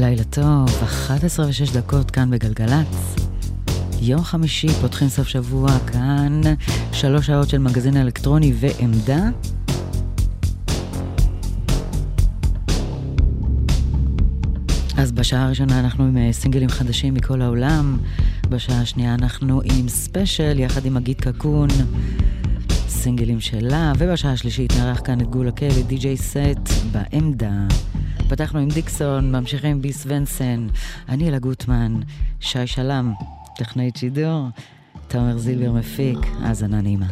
לילה טוב, 11 ו-6 דקות כאן בגלגלצ. יום חמישי, פותחים סוף שבוע כאן, שלוש שעות של מגזין אלקטרוני ועמדה. אז בשעה הראשונה אנחנו עם אה, סינגלים חדשים מכל העולם, בשעה השנייה אנחנו עם ספיישל יחד עם מגית קקון, סינגלים שלה, ובשעה השלישית נערך כאן את גולה קלי, די.ג'יי סט בעמדה. פתחנו עם דיקסון, ממשיכים עם ביס ונסן, אני אלה גוטמן, שי שלם, טכנאי שידור, תומר זילבר מפיק, האזנה נעימה.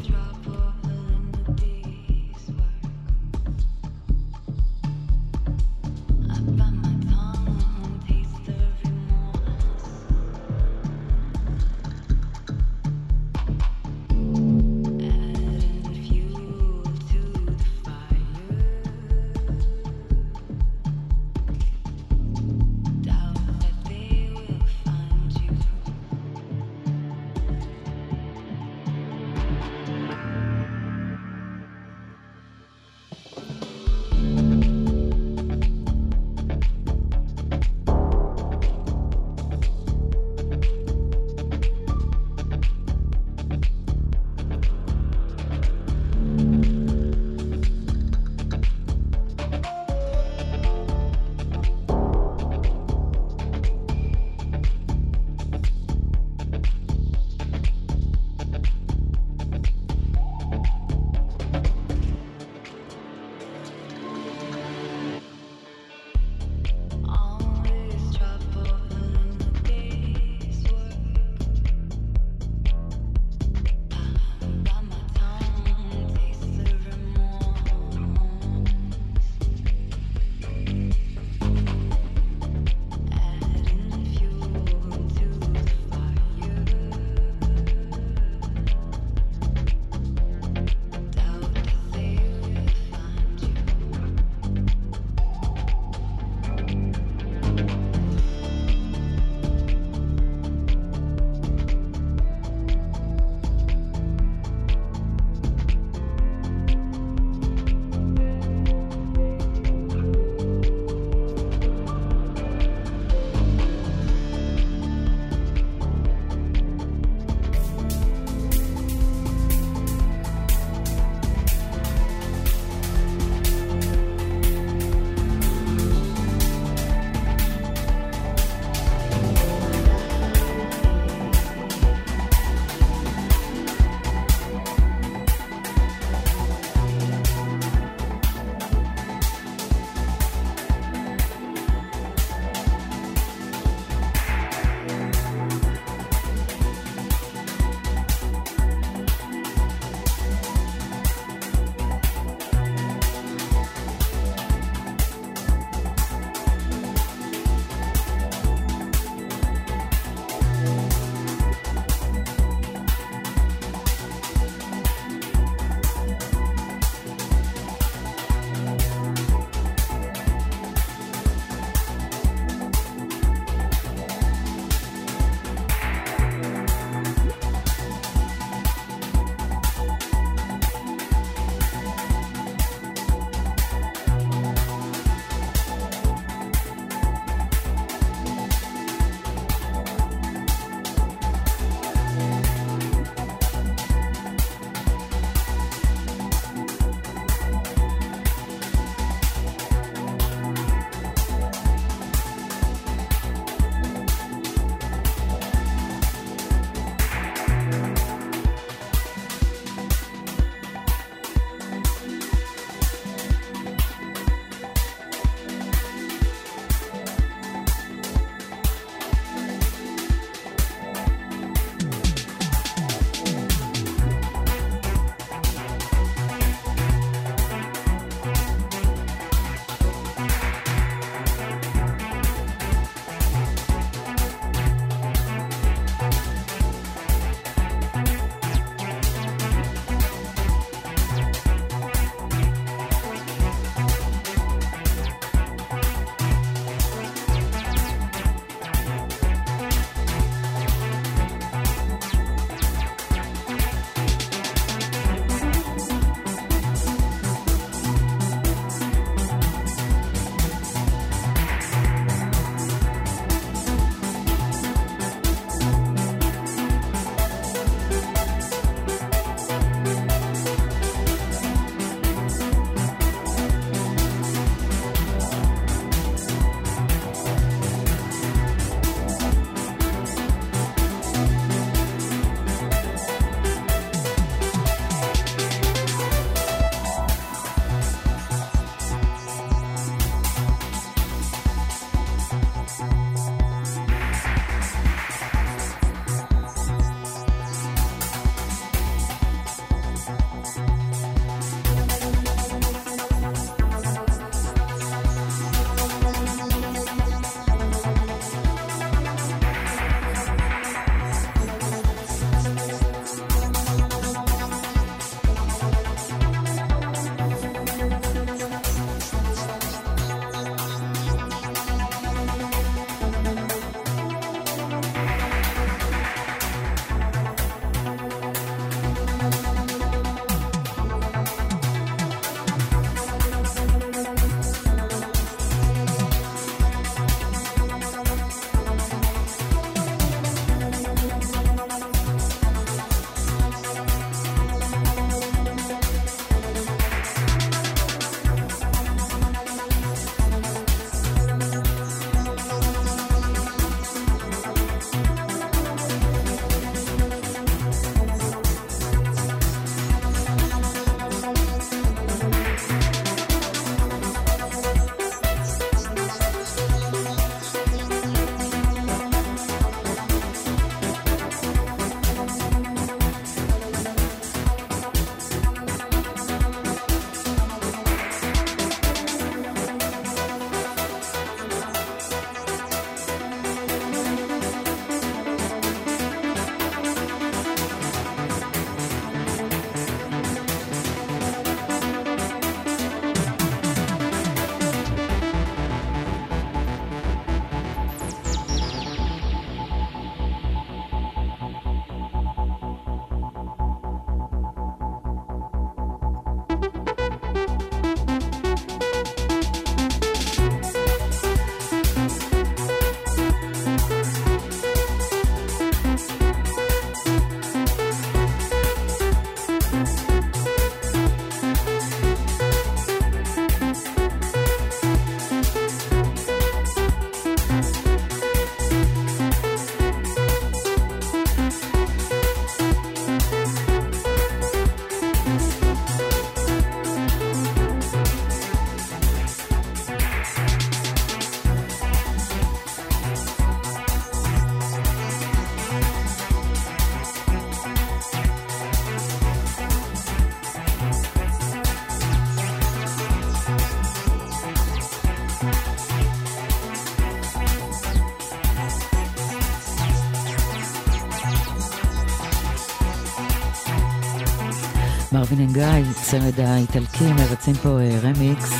מרווין אנגאי, צמד האיטלקי, מבצעים פה רמיקס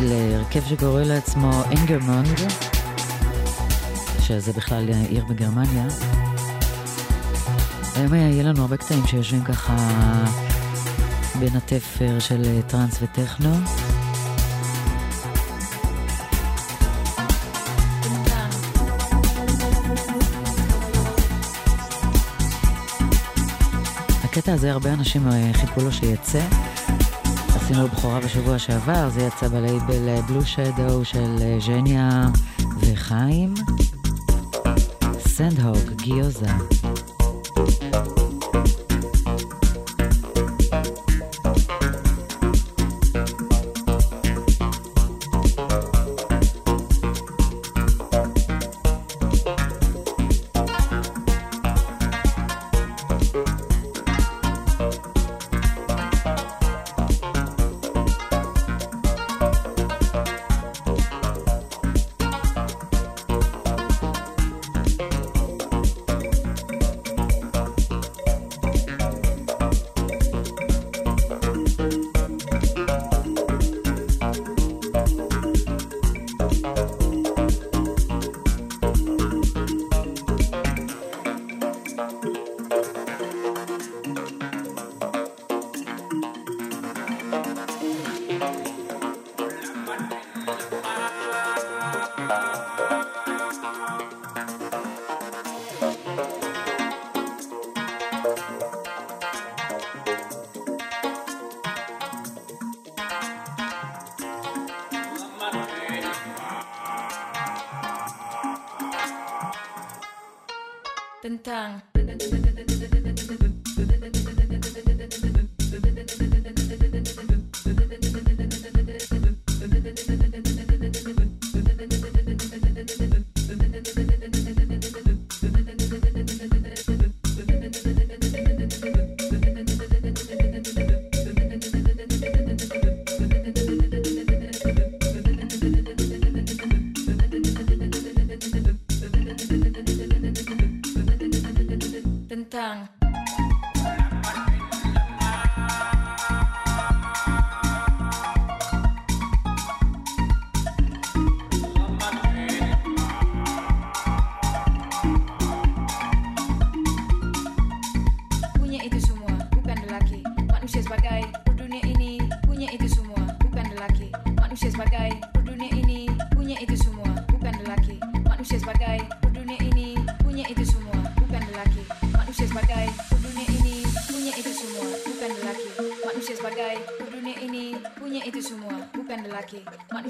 להרכב שקורא לעצמו אנגרמונד, שזה בכלל עיר בגרמניה. היום יהיה לנו הרבה קטעים שיושבים ככה בין התפר של טראנס וטכנו. הקטע הזה הרבה אנשים אה, חיכו לו שיצא. עשינו בכורה בשבוע שעבר, זה יצא בלייבל בלו אה, שדו של אה, ז'ניה וחיים. סנדהוג, גיוזה.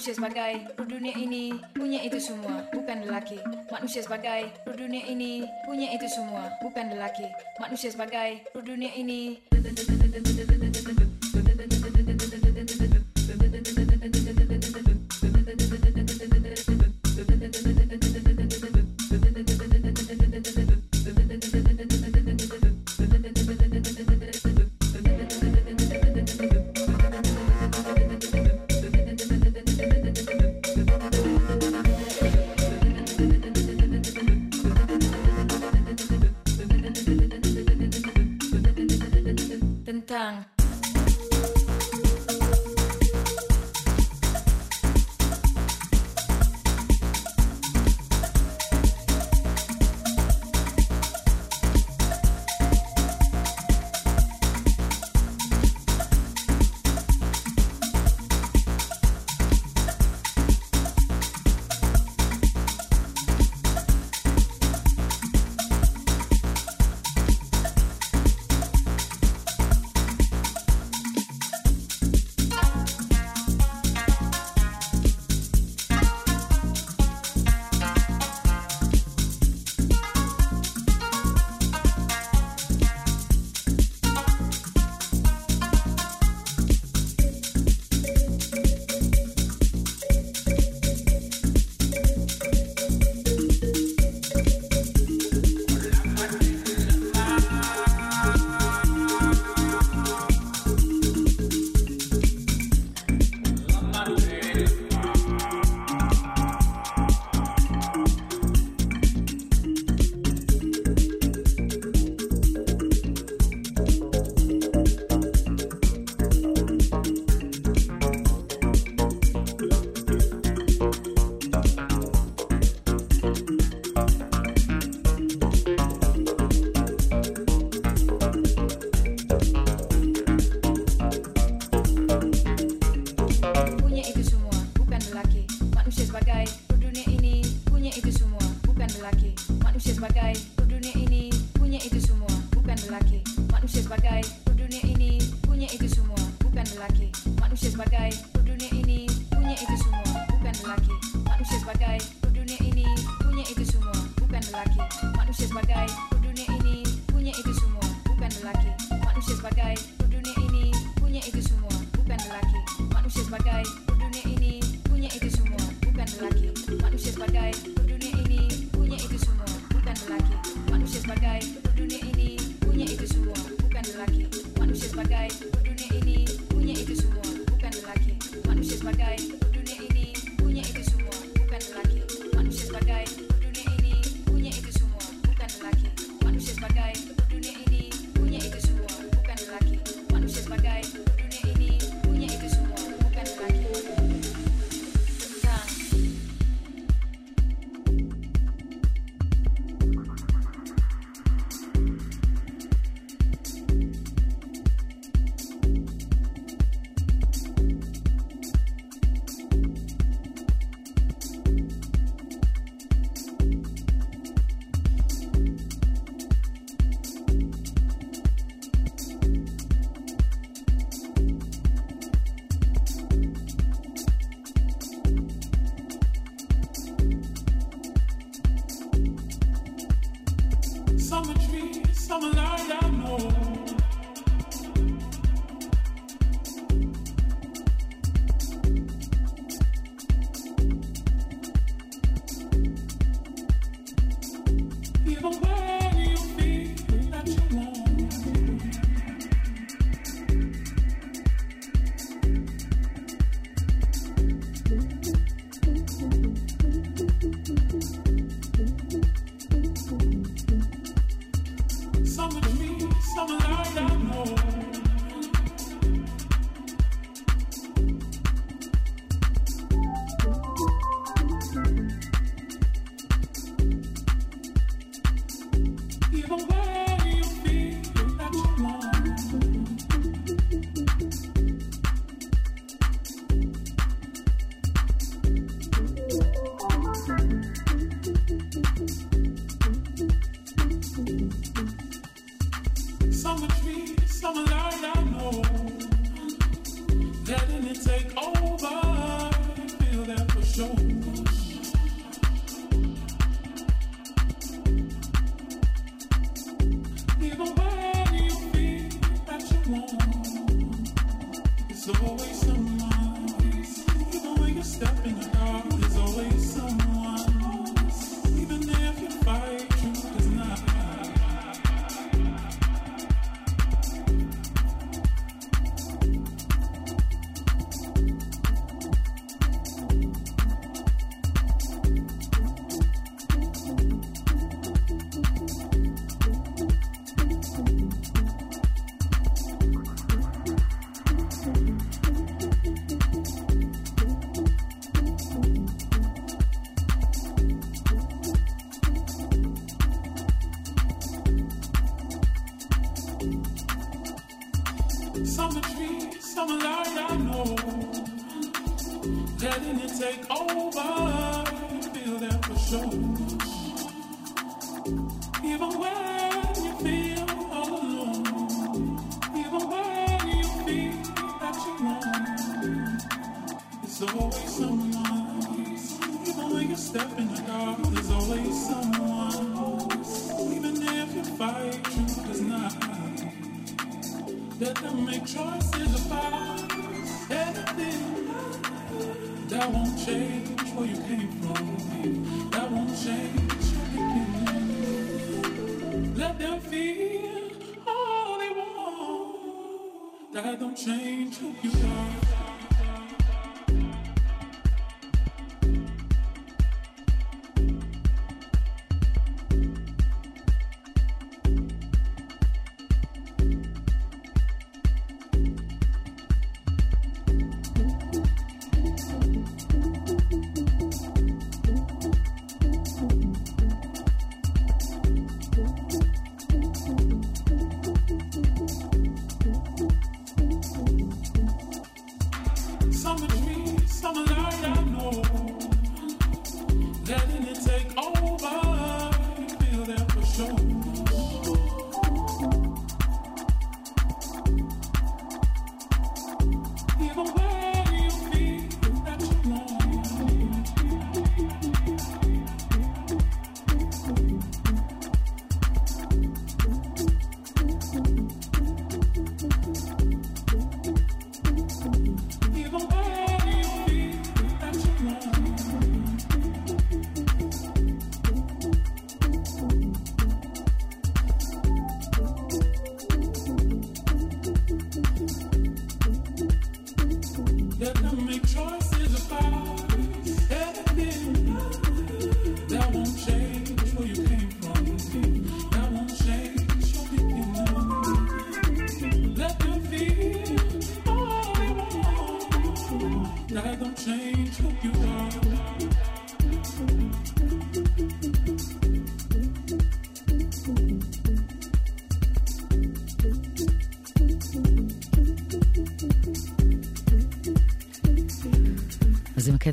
Manusia sebagai dunia ini punya itu semua bukan lelaki. Manusia sebagai dunia ini punya itu semua bukan lelaki. Manusia sebagai dunia ini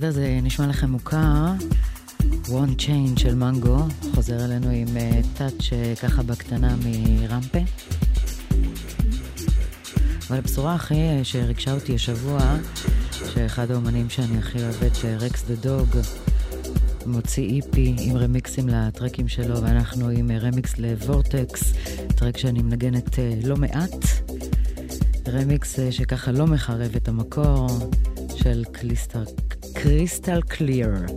הקטע הזה נשמע לכם מוכר, One Chain של מנגו, חוזר אלינו עם טאץ' uh, uh, ככה בקטנה מרמפה. אבל הבשורה הכי uh, שריגשה אותי השבוע, שאחד האומנים שאני הכי אוהבת, רקס דה דוג, מוציא איפי עם רמיקסים לטרקים שלו, ואנחנו עם רמיקס לוורטקס, טרק שאני מנגנת לא מעט. רמיקס שככה לא מחרב את המקור של קליסטר crystal clear.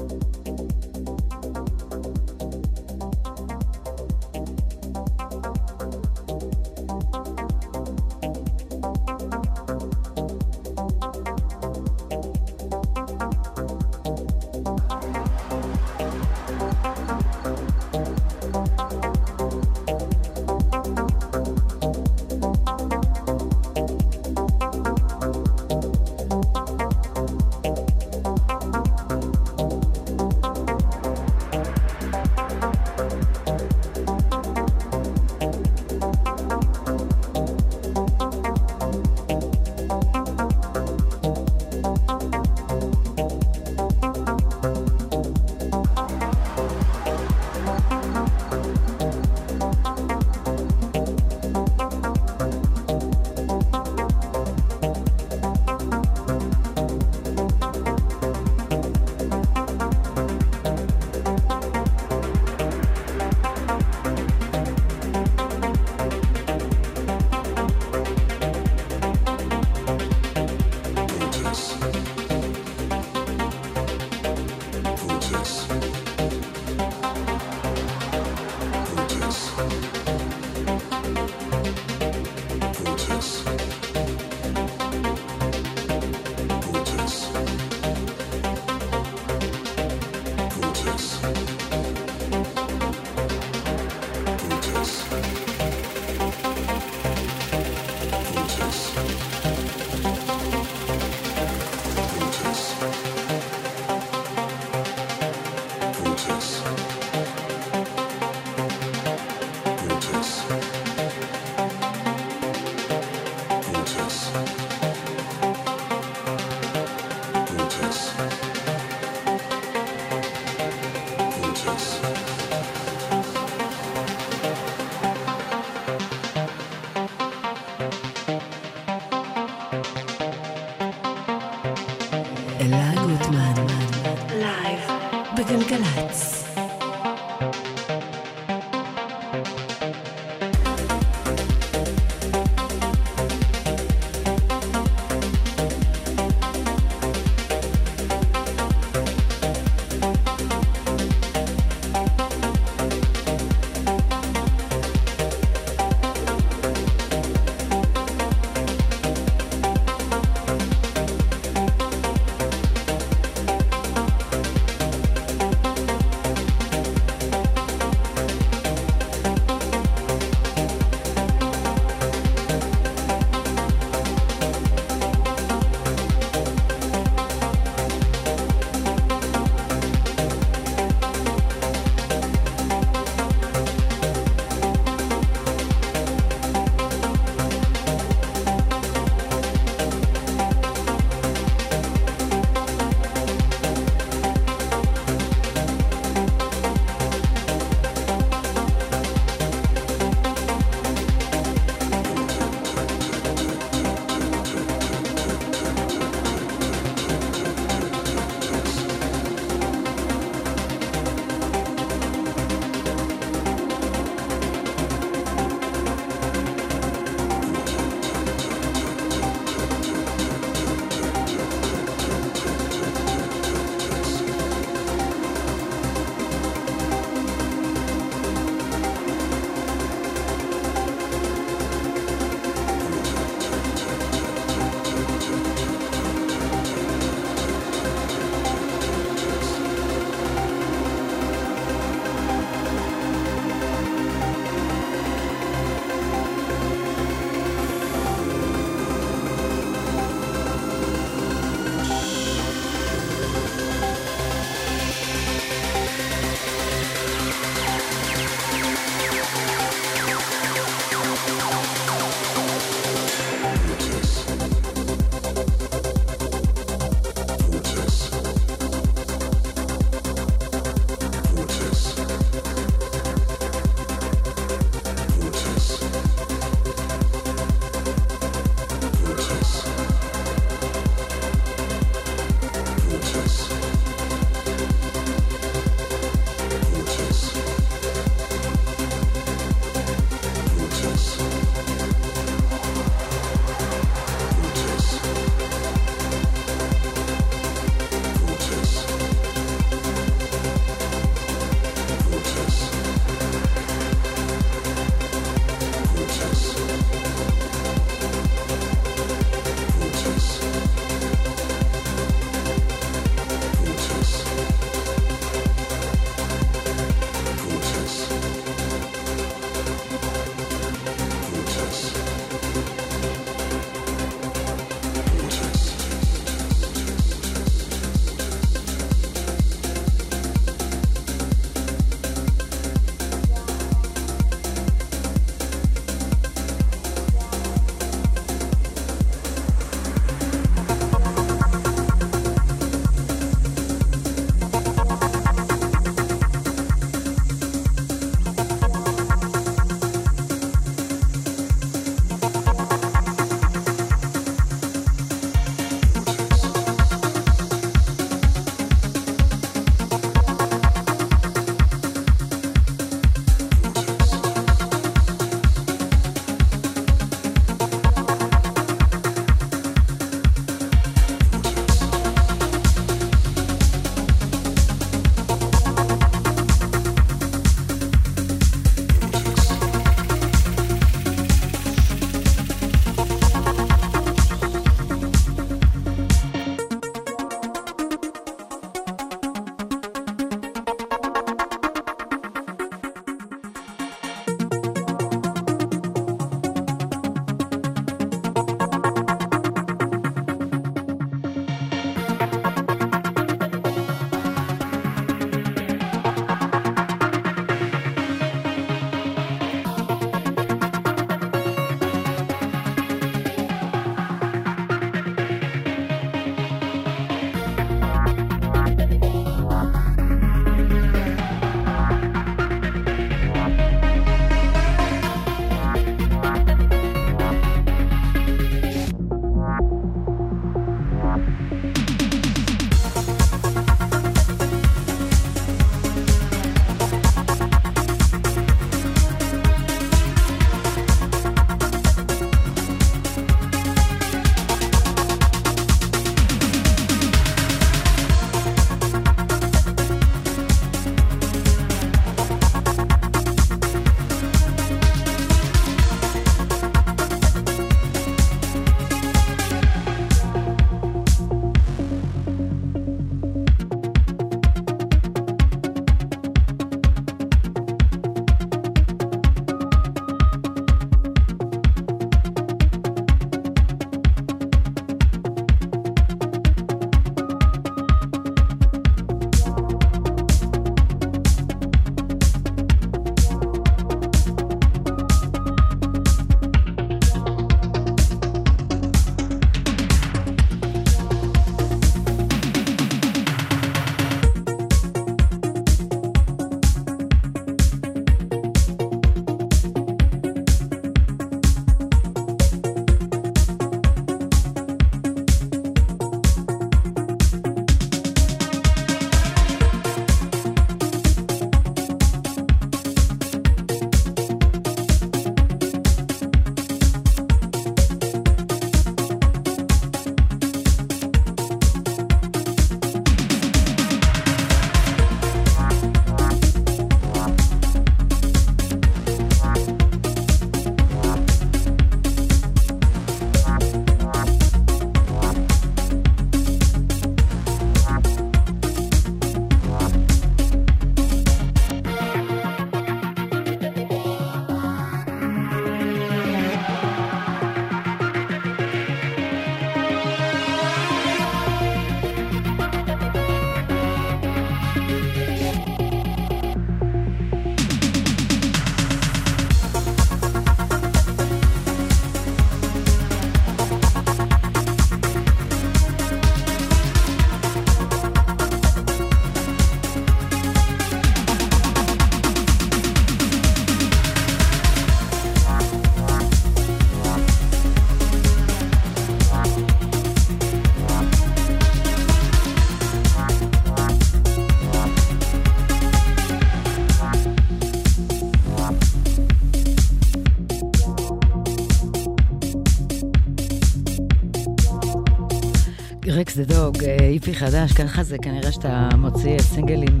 רקס דה דוג, איפי חדש, ככה זה כנראה שאתה מוציא סינגלים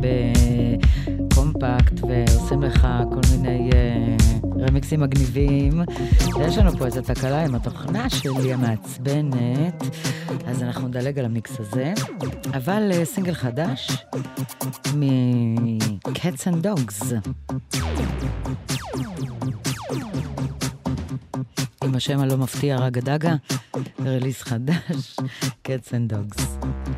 בקומפקט ועושים לך כל מיני uh, רמיקסים מגניבים. יש לנו פה איזו תקלה עם התוכנה שלי המעצבנת, אז אנחנו נדלג על המיקס הזה. אבל uh, סינגל חדש מ-Cats and Dogs. עם השם הלא מפתיע רגה דגה, רליס חדש, Cats and Dogs.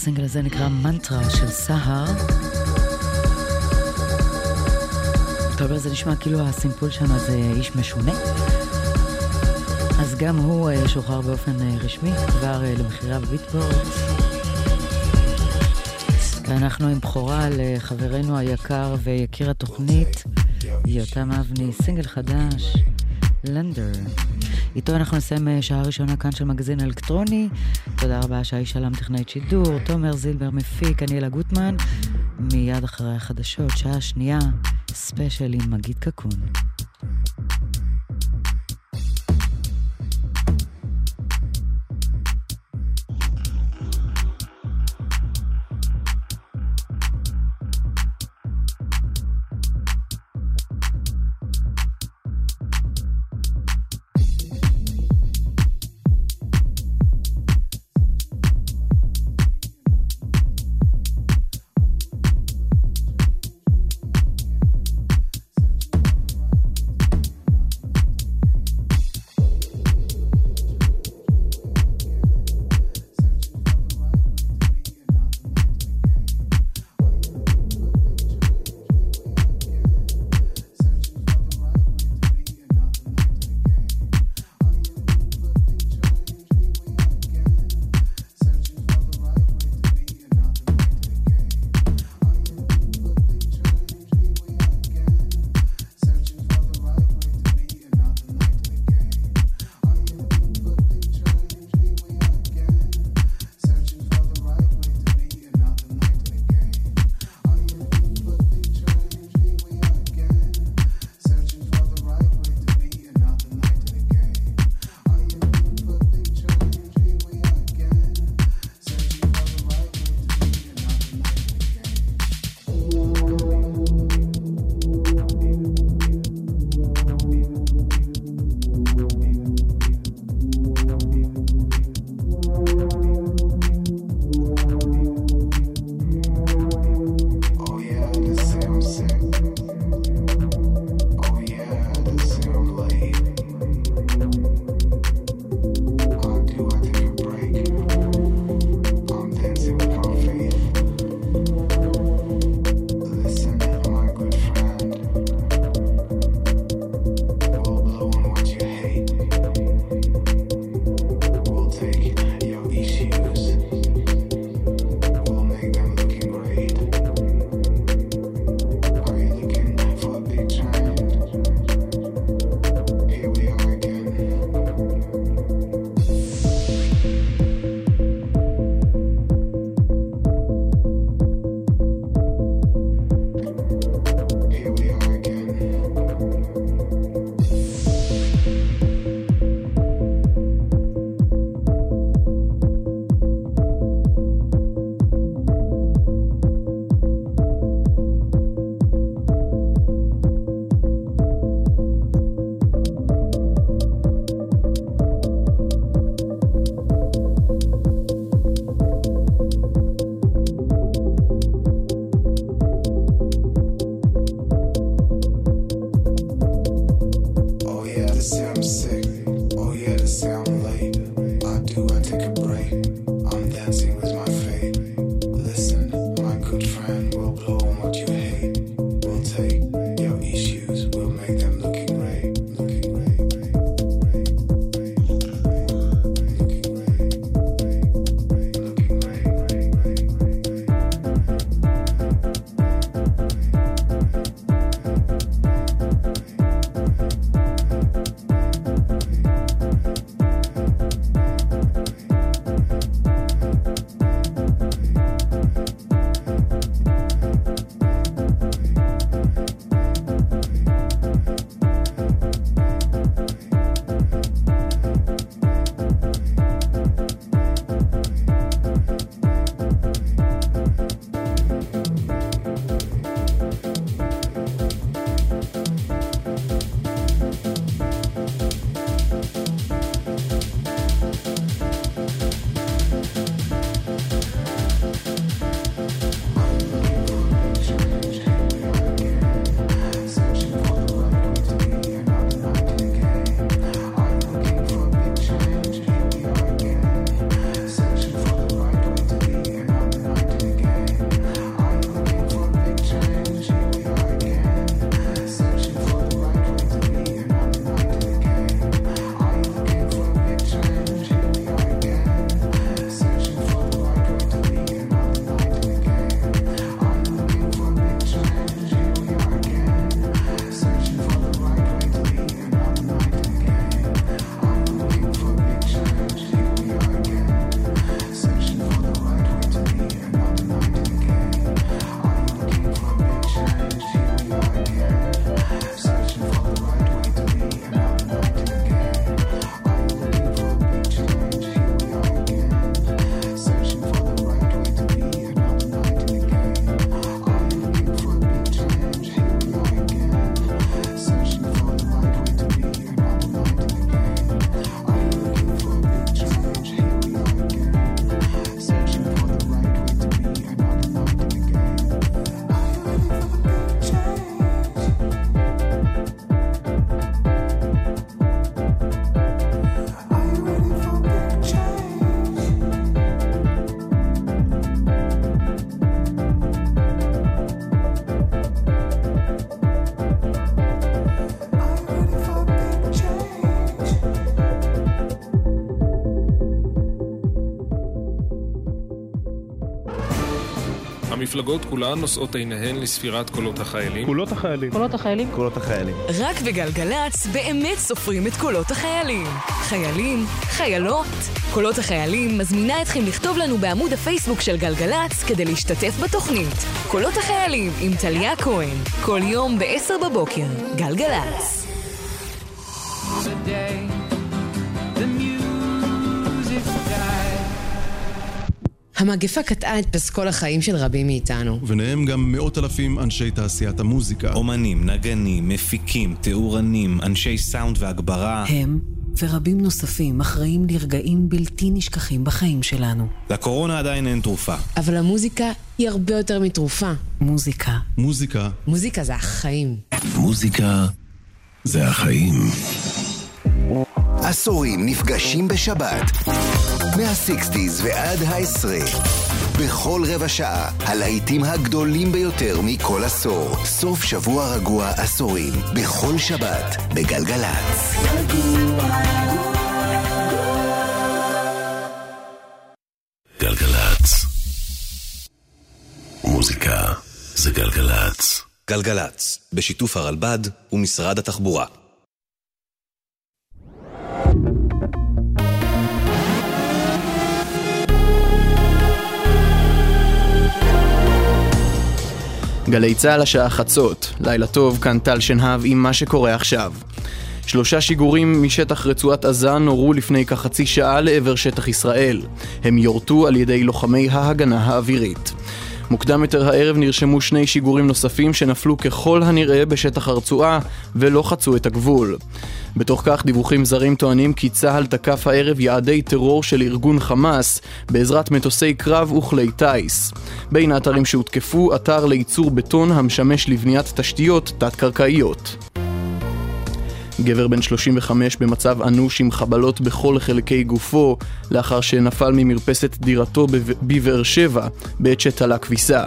הסינגל הזה נקרא מנטרה של סהר. טוב, זה נשמע כאילו הסימפול שם זה איש משונה. אז גם הוא אה, שוחרר באופן אה, רשמי כבר אה, למכירה בביטבורד. ואנחנו עם בכורה לחברנו היקר ויקיר התוכנית, יותם אבני, סינגל חדש, לנדר. איתו אנחנו נסיים שעה ראשונה כאן של מגזין אלקטרוני. תודה רבה שי שלם טכנאית שידור, תומר זילבר מפיק, אני אלה גוטמן. מיד אחרי החדשות, שעה שנייה, ספיישל עם מגיד קקון. המפלגות כולן נושאות עיניהן לספירת קולות החיילים. קולות החיילים. קולות החיילים. קולות החיילים. רק בגלגלצ באמת סופרים את קולות החיילים. חיילים, חיילות. קולות החיילים מזמינה אתכם לכתוב לנו בעמוד הפייסבוק של גלגלצ כדי להשתתף בתוכנית. קולות החיילים עם טליה כהן. כל יום ב-10 בבוקר. גלגלצ. המגפה קטעה את פסקול החיים של רבים מאיתנו. וביניהם גם מאות אלפים אנשי תעשיית המוזיקה. אומנים, נגנים, מפיקים, תאורנים, אנשי סאונד והגברה. הם ורבים נוספים אחראים לרגעים בלתי נשכחים בחיים שלנו. לקורונה עדיין אין תרופה. אבל המוזיקה היא הרבה יותר מתרופה. מוזיקה. מוזיקה. מוזיקה זה החיים. מוזיקה זה החיים. עשורים נפגשים בשבת. מהסיקסטיז ועד העשרה. בכל רבע שעה, הלהיטים הגדולים ביותר מכל עשור. סוף שבוע רגוע עשורים. בכל שבת, בגלגלצ. גלגלצ. מוזיקה זה גלגלצ. גלגלצ, בשיתוף הרלב"ד ומשרד התחבורה. גלי צה"ל השעה חצות, לילה טוב, כאן טל שנהב עם מה שקורה עכשיו. שלושה שיגורים משטח רצועת עזה נורו לפני כחצי שעה לעבר שטח ישראל. הם יורטו על ידי לוחמי ההגנה האווירית. מוקדם יותר הערב נרשמו שני שיגורים נוספים שנפלו ככל הנראה בשטח הרצועה ולא חצו את הגבול. בתוך כך דיווחים זרים טוענים כי צה"ל תקף הערב יעדי טרור של ארגון חמאס בעזרת מטוסי קרב וכלי טיס. בין האתרים שהותקפו, אתר לייצור בטון המשמש לבניית תשתיות תת-קרקעיות. גבר בן 35 במצב אנוש עם חבלות בכל חלקי גופו לאחר שנפל ממרפסת דירתו בבאר שבע בעת שתלה כביסה.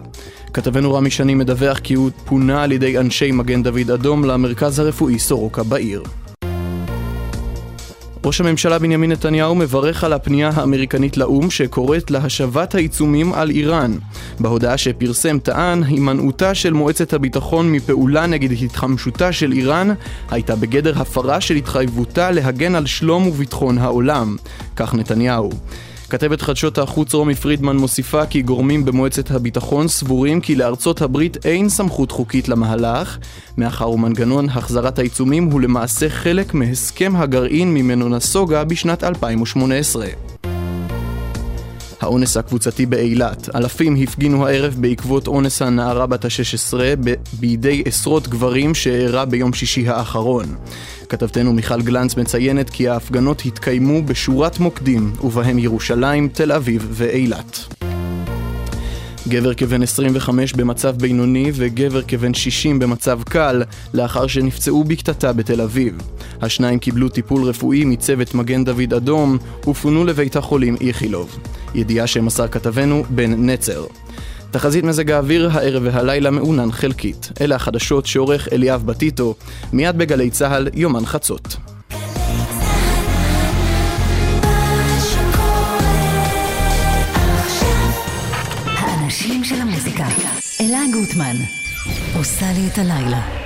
כתבנו רמי שני מדווח כי הוא פונה על ידי אנשי מגן דוד אדום למרכז הרפואי סורוקה בעיר. ראש הממשלה בנימין נתניהו מברך על הפנייה האמריקנית לאו"ם שקוראת להשבת העיצומים על איראן. בהודעה שפרסם טען, הימנעותה של מועצת הביטחון מפעולה נגד התחמשותה של איראן הייתה בגדר הפרה של התחייבותה להגן על שלום וביטחון העולם. כך נתניהו. כתבת חדשות החוץ רומי פרידמן מוסיפה כי גורמים במועצת הביטחון סבורים כי לארצות הברית אין סמכות חוקית למהלך, מאחר ומנגנון החזרת העיצומים הוא למעשה חלק מהסכם הגרעין ממנו נסוגה בשנת 2018. האונס הקבוצתי באילת. אלפים הפגינו הערב בעקבות אונס הנערה בת ה-16 ב- בידי עשרות גברים שאירע ביום שישי האחרון. כתבתנו מיכל גלנץ מציינת כי ההפגנות התקיימו בשורת מוקדים, ובהם ירושלים, תל אביב ואילת. גבר כבן 25 במצב בינוני וגבר כבן 60 במצב קל לאחר שנפצעו בקטטה בתל אביב. השניים קיבלו טיפול רפואי מצוות מגן דוד אדום ופונו לבית החולים איכילוב. ידיעה שמסר כתבנו בן נצר. תחזית מזג האוויר הערב והלילה מעונן חלקית. אלה החדשות שעורך אליאב בטיטו, מיד בגלי צה"ל, יומן חצות. אלה גוטמן. עושה לי את הלילה.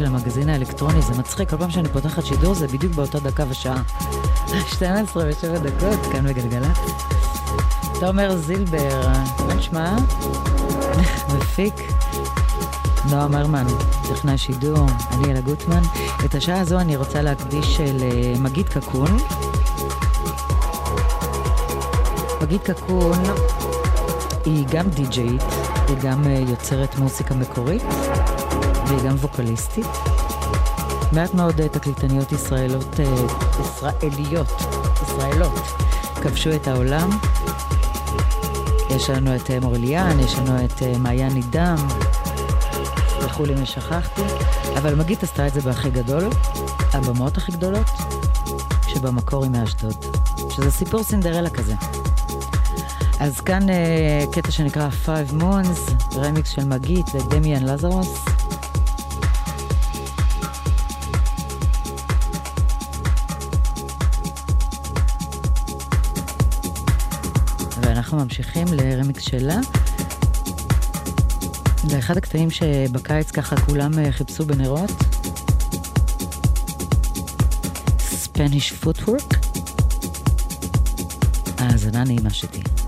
של המגזין האלקטרוני, זה מצחיק, כל פעם שאני פותחת שידור זה בדיוק באותה דקה ושעה. 12 ו-7 דקות, כאן בגלגלצ. תומר זילבר, מה נשמע? מפיק. נועה מרמן, טכנאי שידור, אני אלה גוטמן. את השעה הזו אני רוצה להקדיש למגיד קקון. מגיד קקון היא גם די-ג'יית, היא גם אה, יוצרת מוזיקה מקורית, והיא גם ווקליסטית. מעט מאוד אה, תקליטניות ישראלות, אה, ישראליות, ישראלות, כבשו את העולם. יש לנו את מורליאן, יש לנו את מעיין נידם, סלחו לי אם שכחתי, אבל מגית עשתה את זה בהכי גדול, הבמות הכי גדולות, שבמקור היא מאשדוד. שזה סיפור סינדרלה כזה. אז כאן קטע שנקרא Five Moons, רמיקס של מגית לדמיאן לזרוס. ואנחנו ממשיכים לרמיקס שלה. זה אחד הקטעים שבקיץ ככה כולם אה, חיפשו בנרות. Spanish Footwork. האזנה נעימה שתהיה.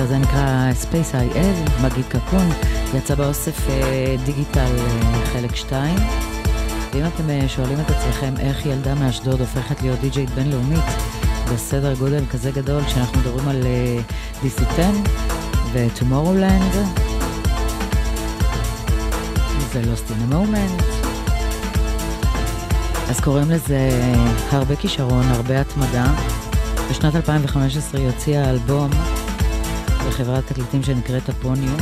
הקטע הזה נקרא Space IL, מגיד קקון, יצא באוסף אה, דיגיטל אה, חלק 2. ואם אתם אה, שואלים את עצמכם איך ילדה מאשדוד הופכת להיות די-ג'יית בינלאומית בסדר גודל כזה גדול, כשאנחנו מדברים על DC-10 ו-Tomorrowland, זה Lost in a Moment. אז קוראים לזה הרבה כישרון, הרבה התמדה. בשנת 2015 היא הוציאה אלבום בחברת תקליטים שנקראת הפוניו.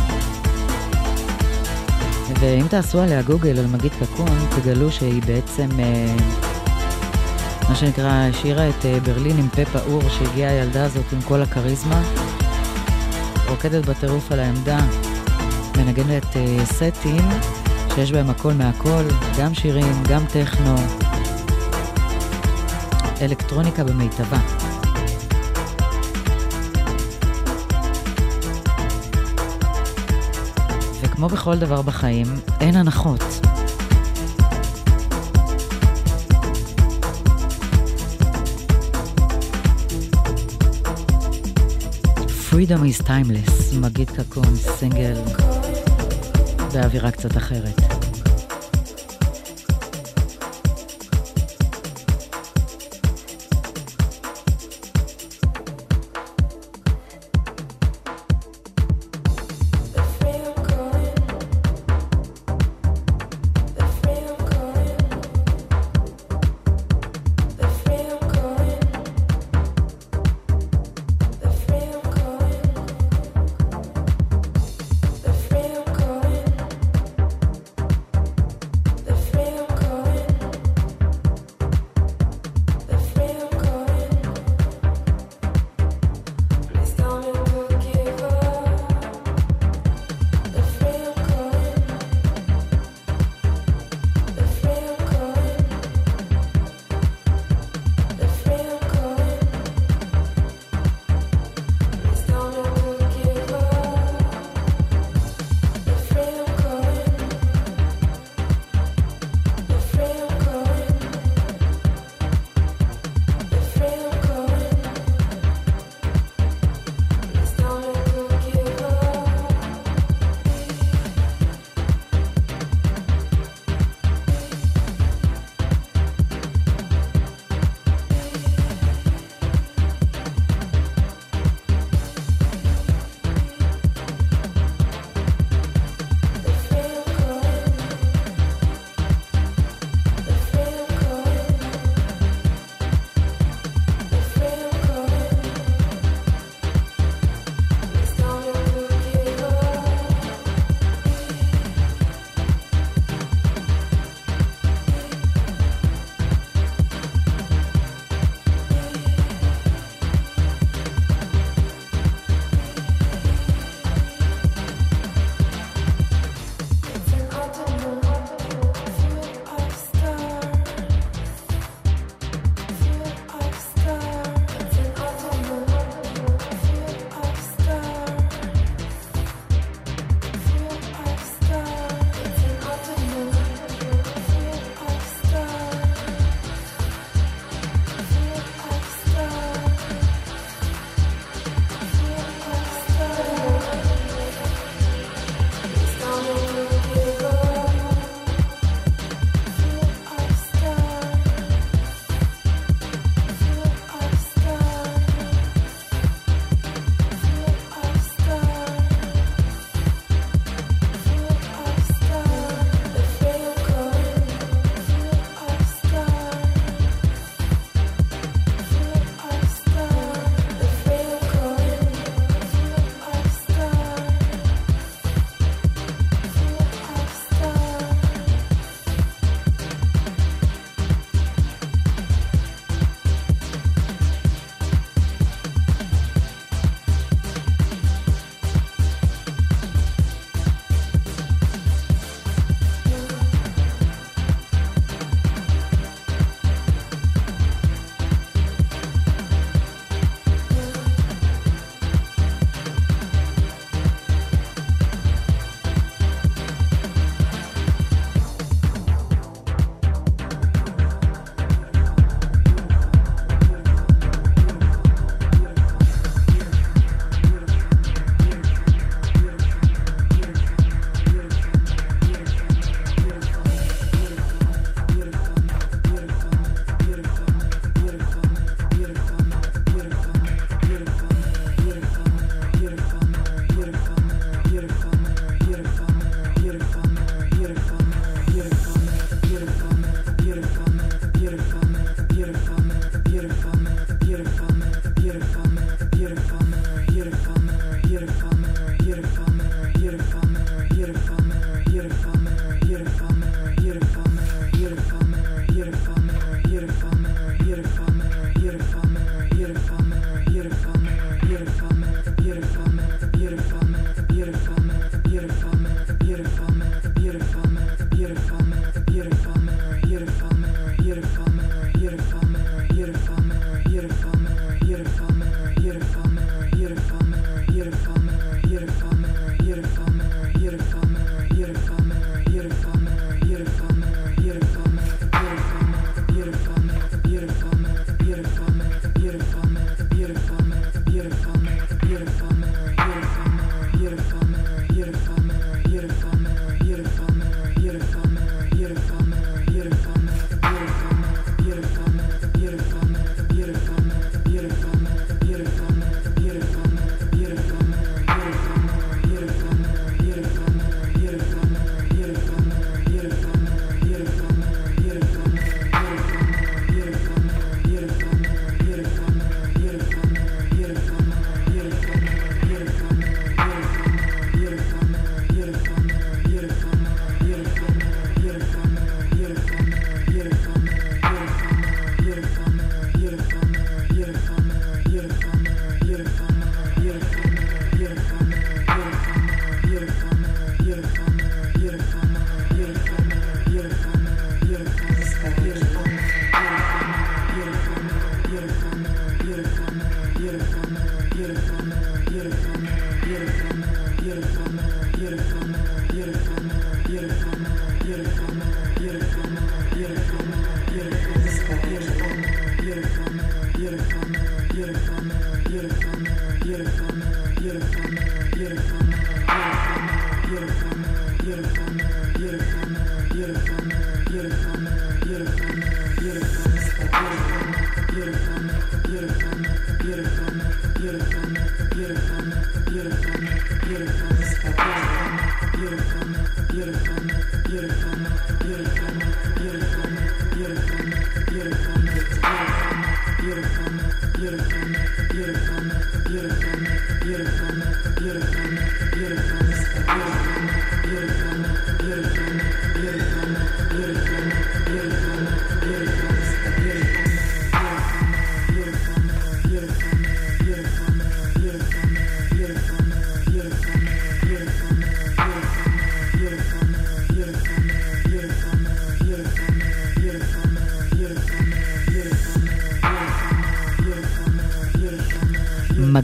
ואם תעשו עליה גוגל על מגיד קקון, תגלו שהיא בעצם, אה, מה שנקרא, השאירה את אה, ברלין עם פה פעור, שהגיעה הילדה הזאת עם כל הכריזמה. רוקדת בטירוף על העמדה, מנגנת אה, סטים שיש בהם הכל מהכל, גם שירים, גם טכנו, אלקטרוניקה במיטבה. וכמו בכל דבר בחיים, אין הנחות. Freedom is timeless, מגיד קקון, סינגל באווירה קצת אחרת.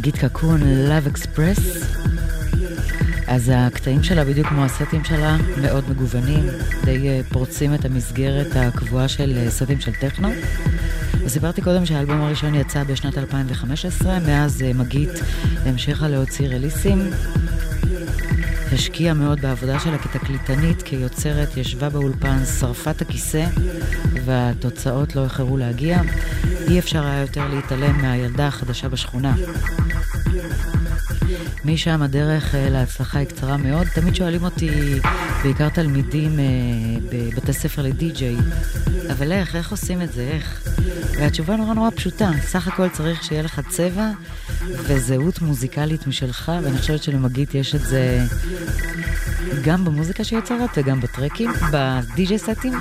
מגית קקון, Love Express. אז הקטעים שלה, בדיוק כמו הסטים שלה, מאוד מגוונים, די אה, פורצים את המסגרת הקבועה של אה, סטים של טכנו. וסיפרתי קודם שהאלבום הראשון יצא בשנת 2015, מאז אה, מגית המשיכה להוציא רליסים. השקיעה מאוד בעבודה שלה כתקליטנית, כיוצרת, ישבה באולפן, שרפה את הכיסא, והתוצאות לא איחרו להגיע. אי אפשר היה יותר להתעלם מהילדה החדשה בשכונה. משם הדרך אה, להצלחה היא קצרה מאוד. תמיד שואלים אותי, בעיקר תלמידים אה, בבתי ספר לדי-ג'יי, אבל איך, איך עושים את זה, איך? והתשובה נורא נורא פשוטה, סך הכל צריך שיהיה לך צבע וזהות מוזיקלית משלך, ואני חושבת שלמגית יש את זה גם במוזיקה שהיא יוצרת וגם בטרקים, בדי-ג'יי סטים.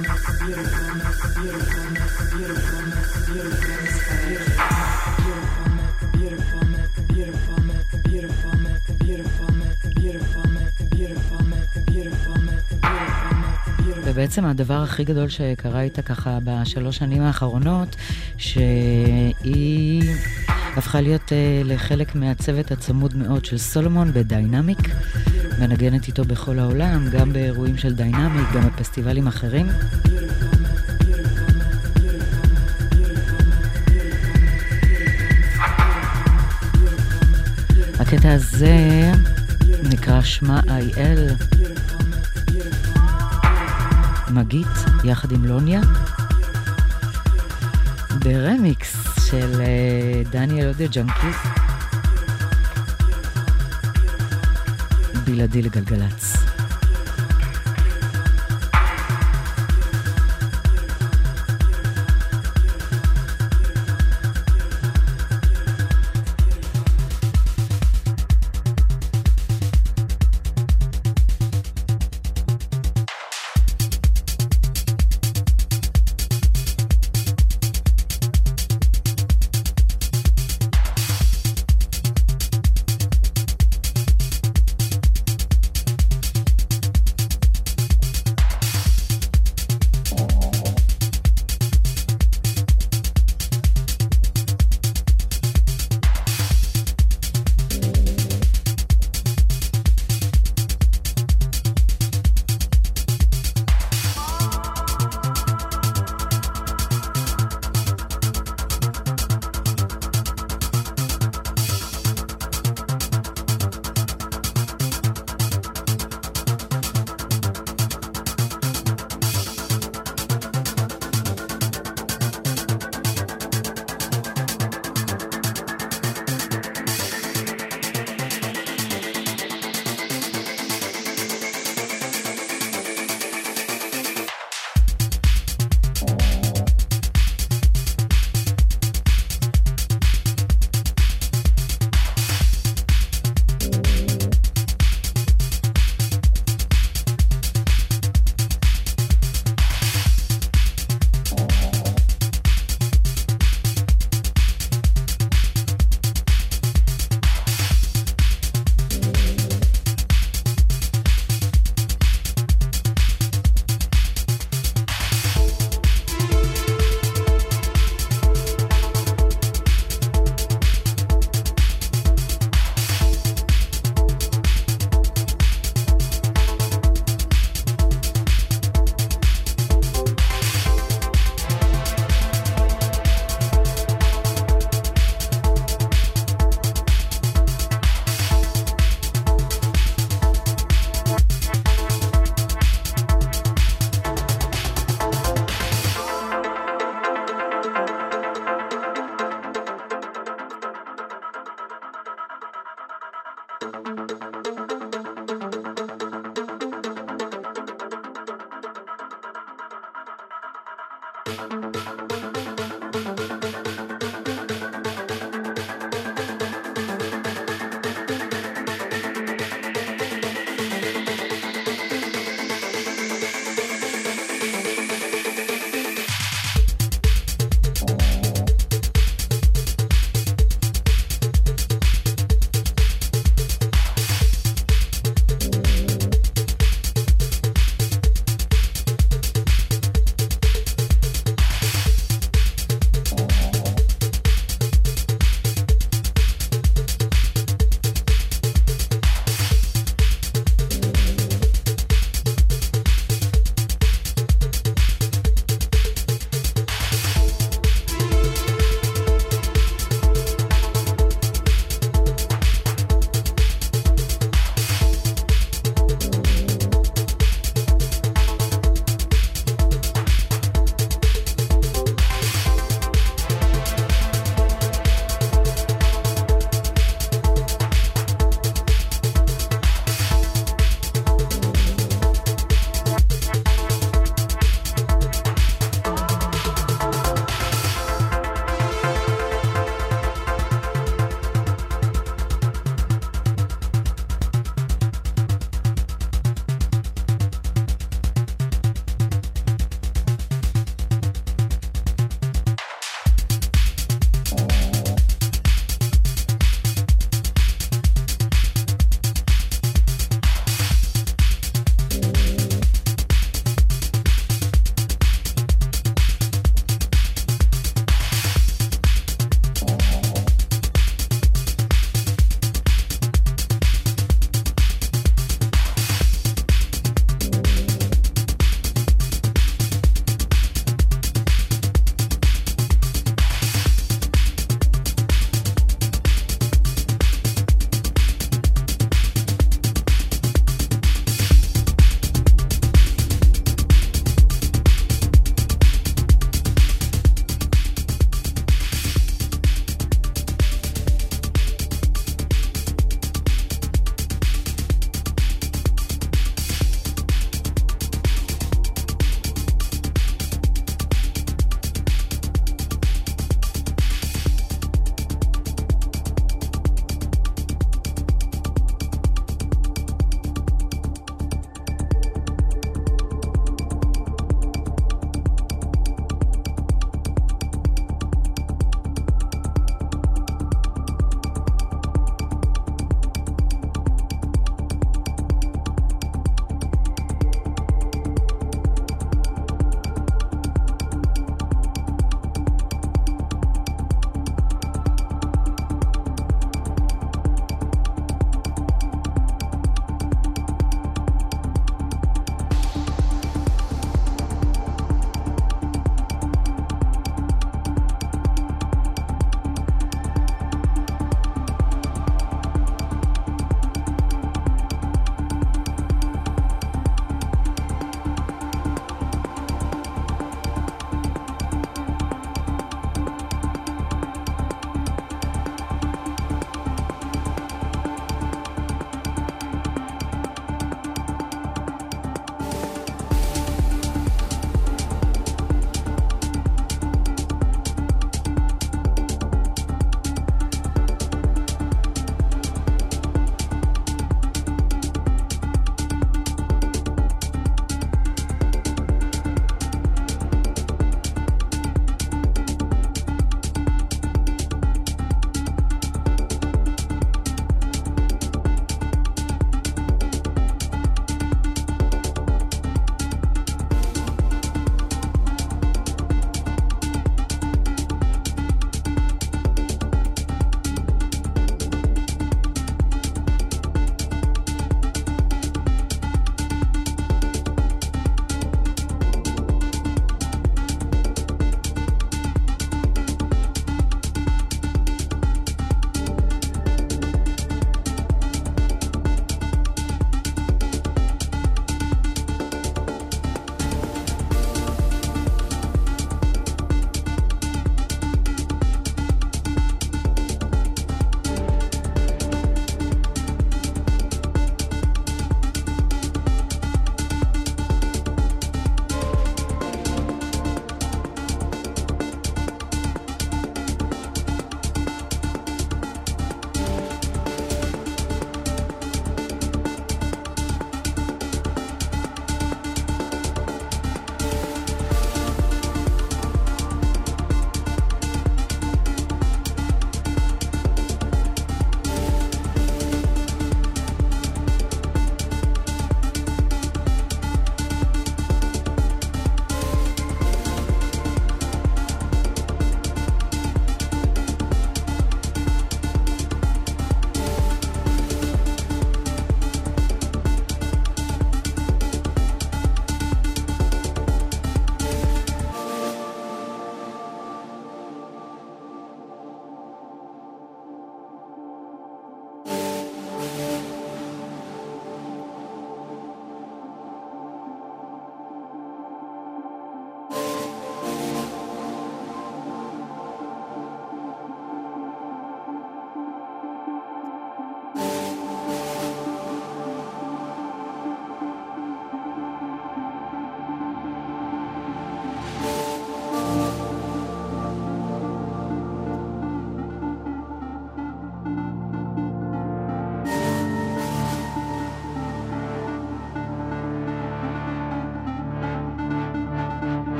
ובעצם הדבר הכי גדול שקרה איתה ככה בשלוש שנים האחרונות, שהיא הפכה להיות uh, לחלק מהצוות הצמוד מאוד של סולומון בדיינמיק, מנגנת איתו בכל העולם, גם באירועים של דיינמיק, גם בפסטיבלים אחרים. הקטע הזה נקרא שמע איי-אל. מגית, יחד עם לוניה, ברמיקס של אה, דניאל אודיה ג'אנקיז, בלעדי לגלגלצ.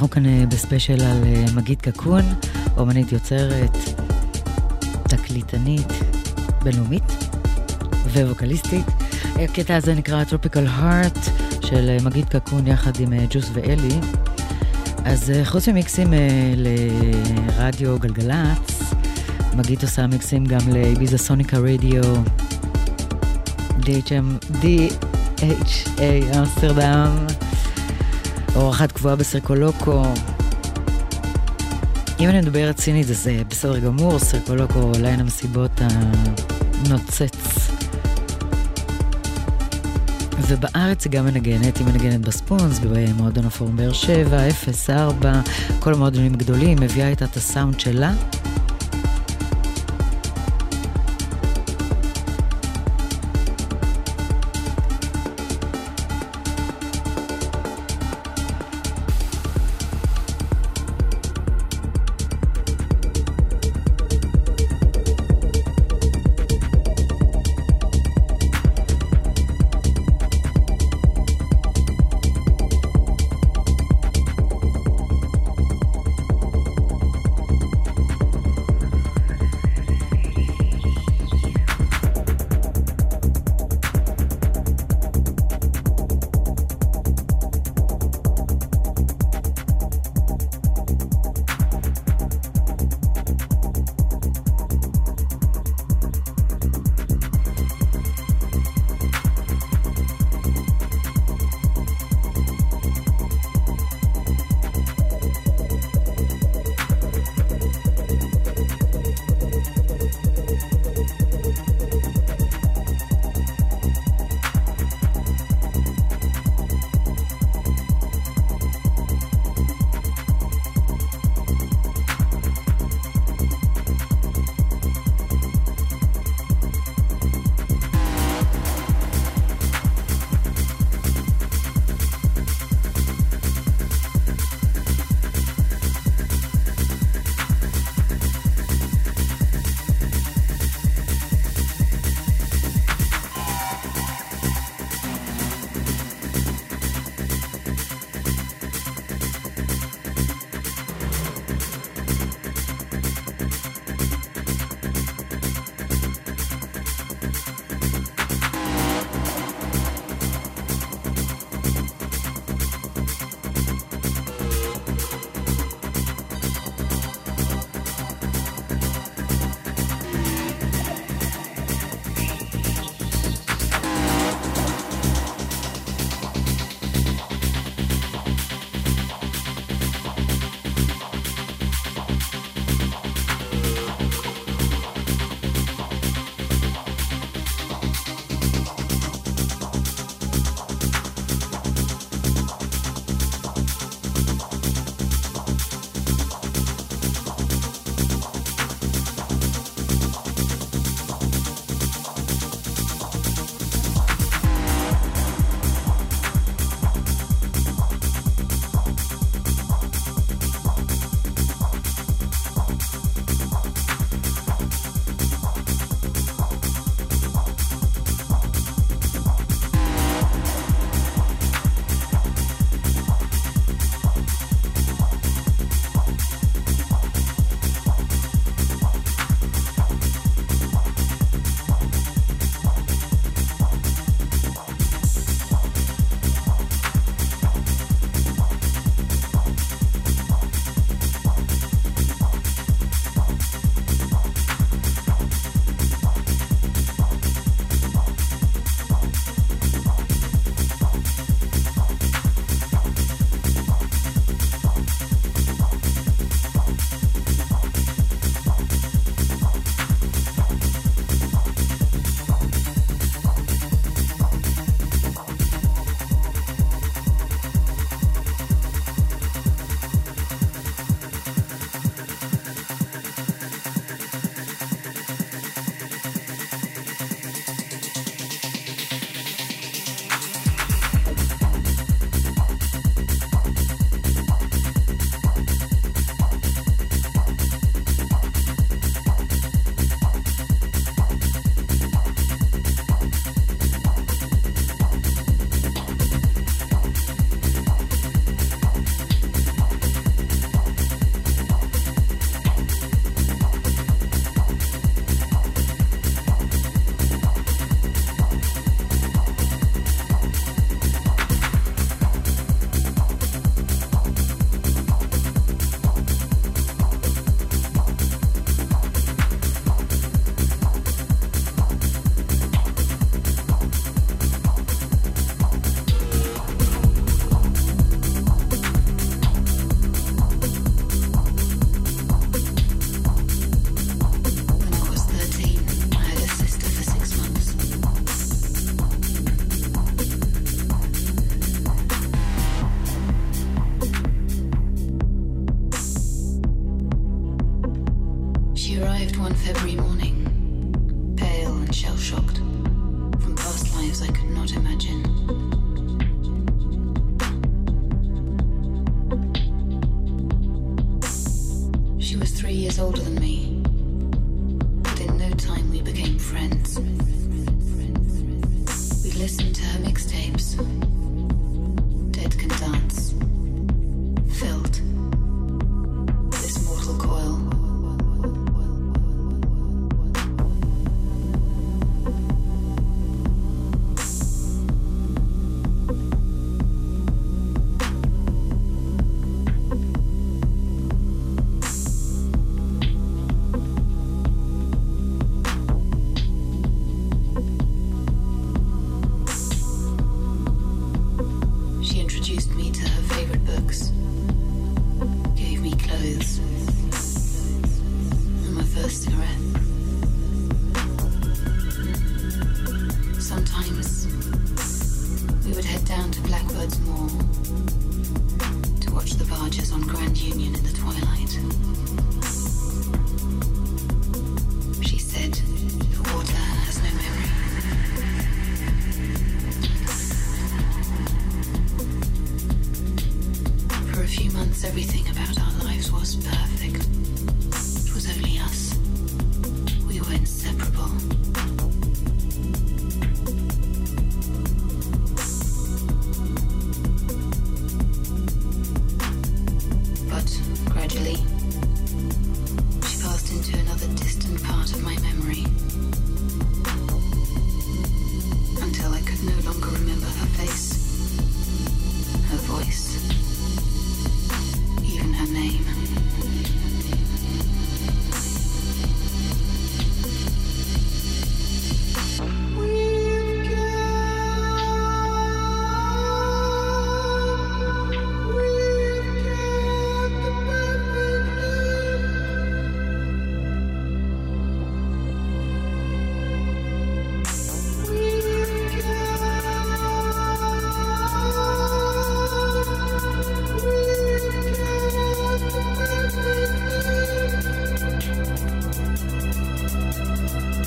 אנחנו כאן אה, בספיישל על אה, מגיד קקון, אומנית יוצרת, תקליטנית, בינלאומית וווקליסטית. הקטע הזה נקרא Tropical Heart של אה, מגיד קקון יחד עם ג'וס ואלי. אז חוץ ממיקסים לרדיו גלגלצ, מגיד עושה מיקסים גם לביזה סוניקה רדיו, DHM, DHA אמסטרדם. אורחת קבועה בסרקולוקו. אם אני מדברת סינית זה בסדר גמור, סרקולוקו ליין המסיבות הנוצץ. ובארץ היא גם מנגנת, היא מנגנת בספונס, במועדון הפורום באר שבע, 04, כל המועדונים הגדולים, מביאה איתה את הסאונד שלה.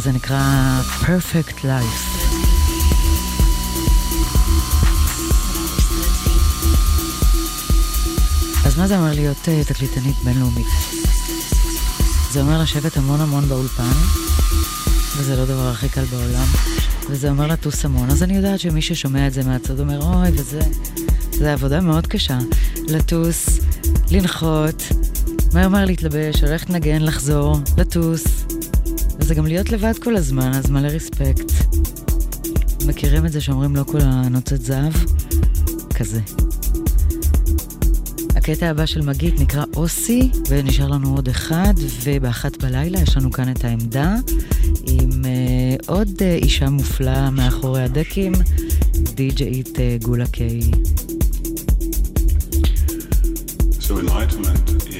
הזה נקרא Perfect Life. אז מה זה אומר להיות uh, תקליטנית בינלאומית? זה אומר לשבת המון המון באולפן, וזה לא הדבר הכי קל בעולם, וזה אומר לטוס המון. אז אני יודעת שמי ששומע את זה מהצד אומר, אוי, וזה... זה עבודה מאוד קשה. לטוס, לנחות, מהר מהר להתלבש, ללכת לנגן, לחזור, לטוס. וזה גם להיות לבד כל הזמן, אז מלא רספקט. מכירים את זה שאומרים לא כל הנוצת זהב? כזה. הקטע הבא של מגית נקרא אוסי, ונשאר לנו עוד אחד, ובאחת בלילה יש לנו כאן את העמדה, עם uh, עוד uh, אישה מופלאה מאחורי הדקים, די.ג'אית uh, גולה קיי. So enlightenment is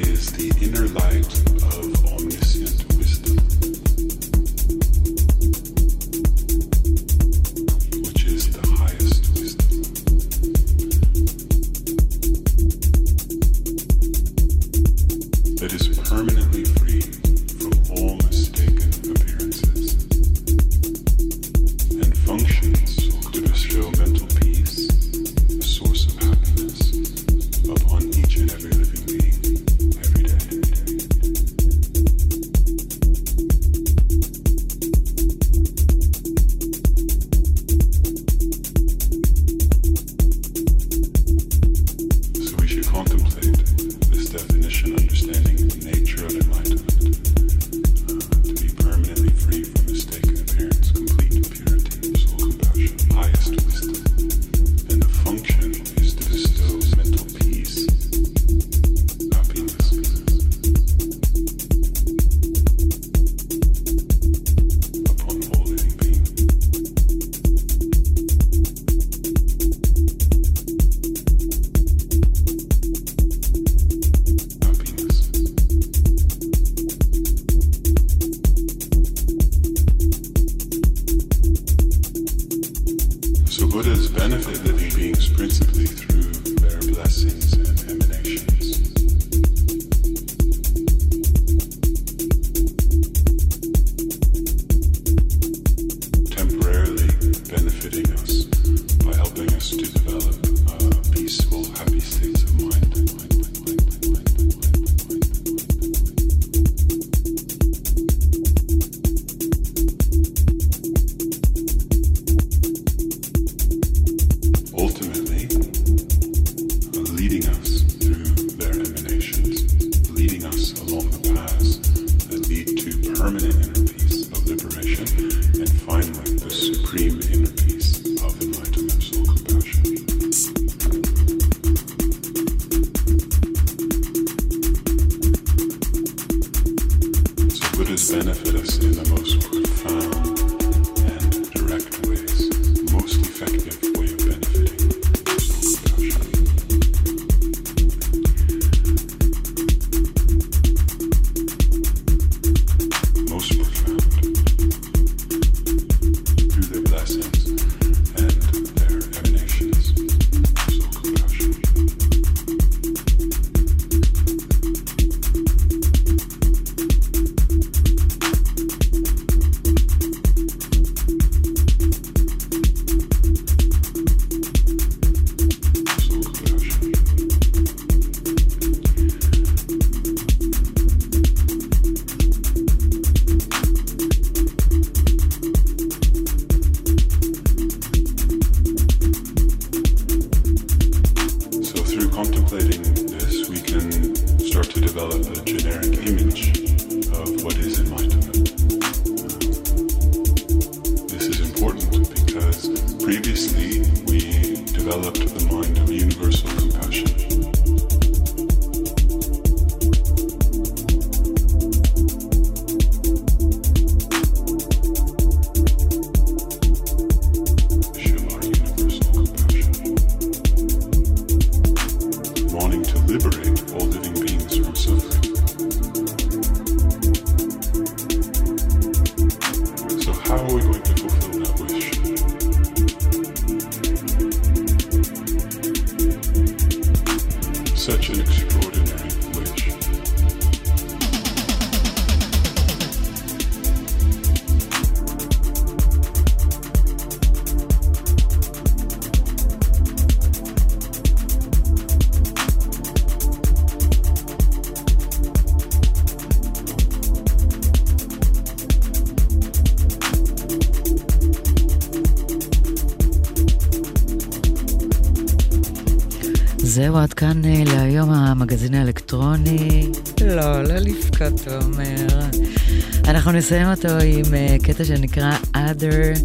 נסיים אותו עם אה, קטע שנקרא Other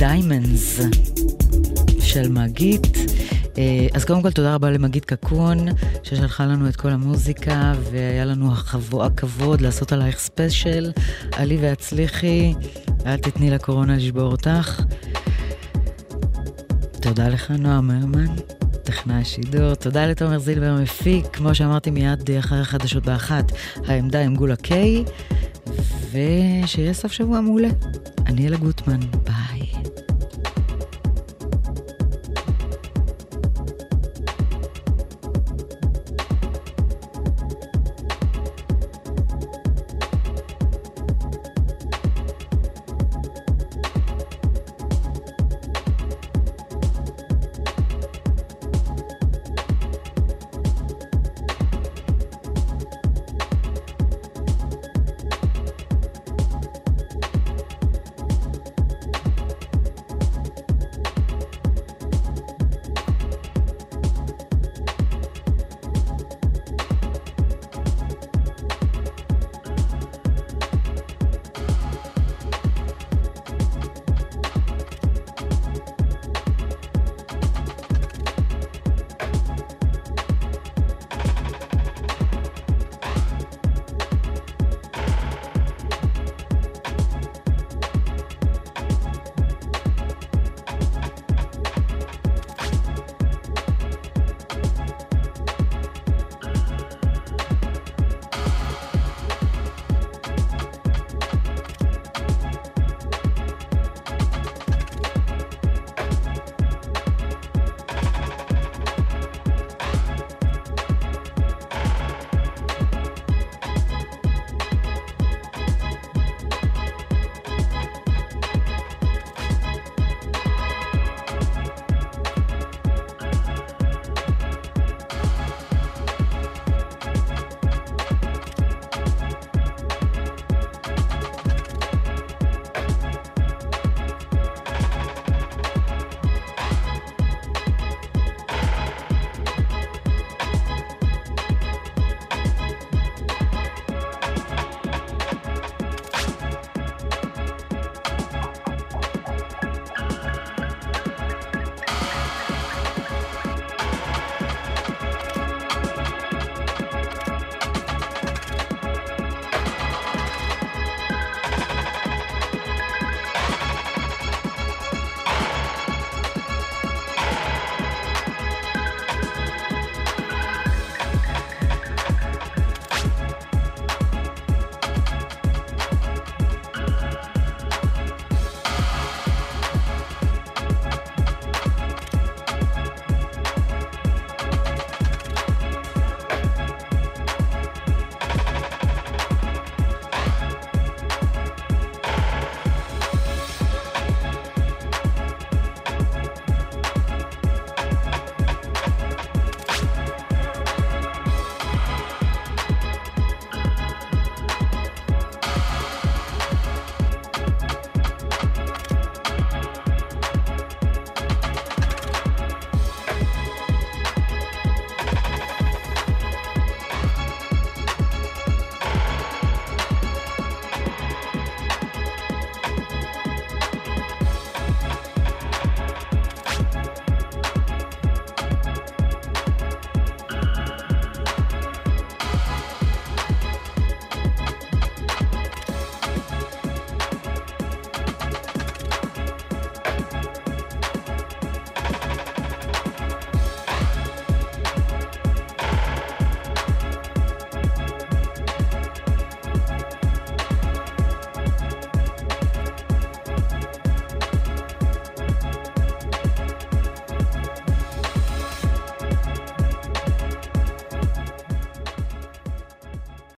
Diamonds של מגית. אה, אז קודם כל תודה רבה למגית קקון, ששלחה לנו את כל המוזיקה, והיה לנו החבו, הכבוד לעשות עלייך ספיישל. עלי והצליחי, אל תתני לקורונה לשבור אותך. תודה לך, נועה מרמן, טכנאי השידור. תודה לתומר זילבר, מפיק, כמו שאמרתי מיד אחרי החדשות באחת, העמדה עם גולה קיי. ושיהיה סוף שבוע מעולה. אני אלה גוטמן.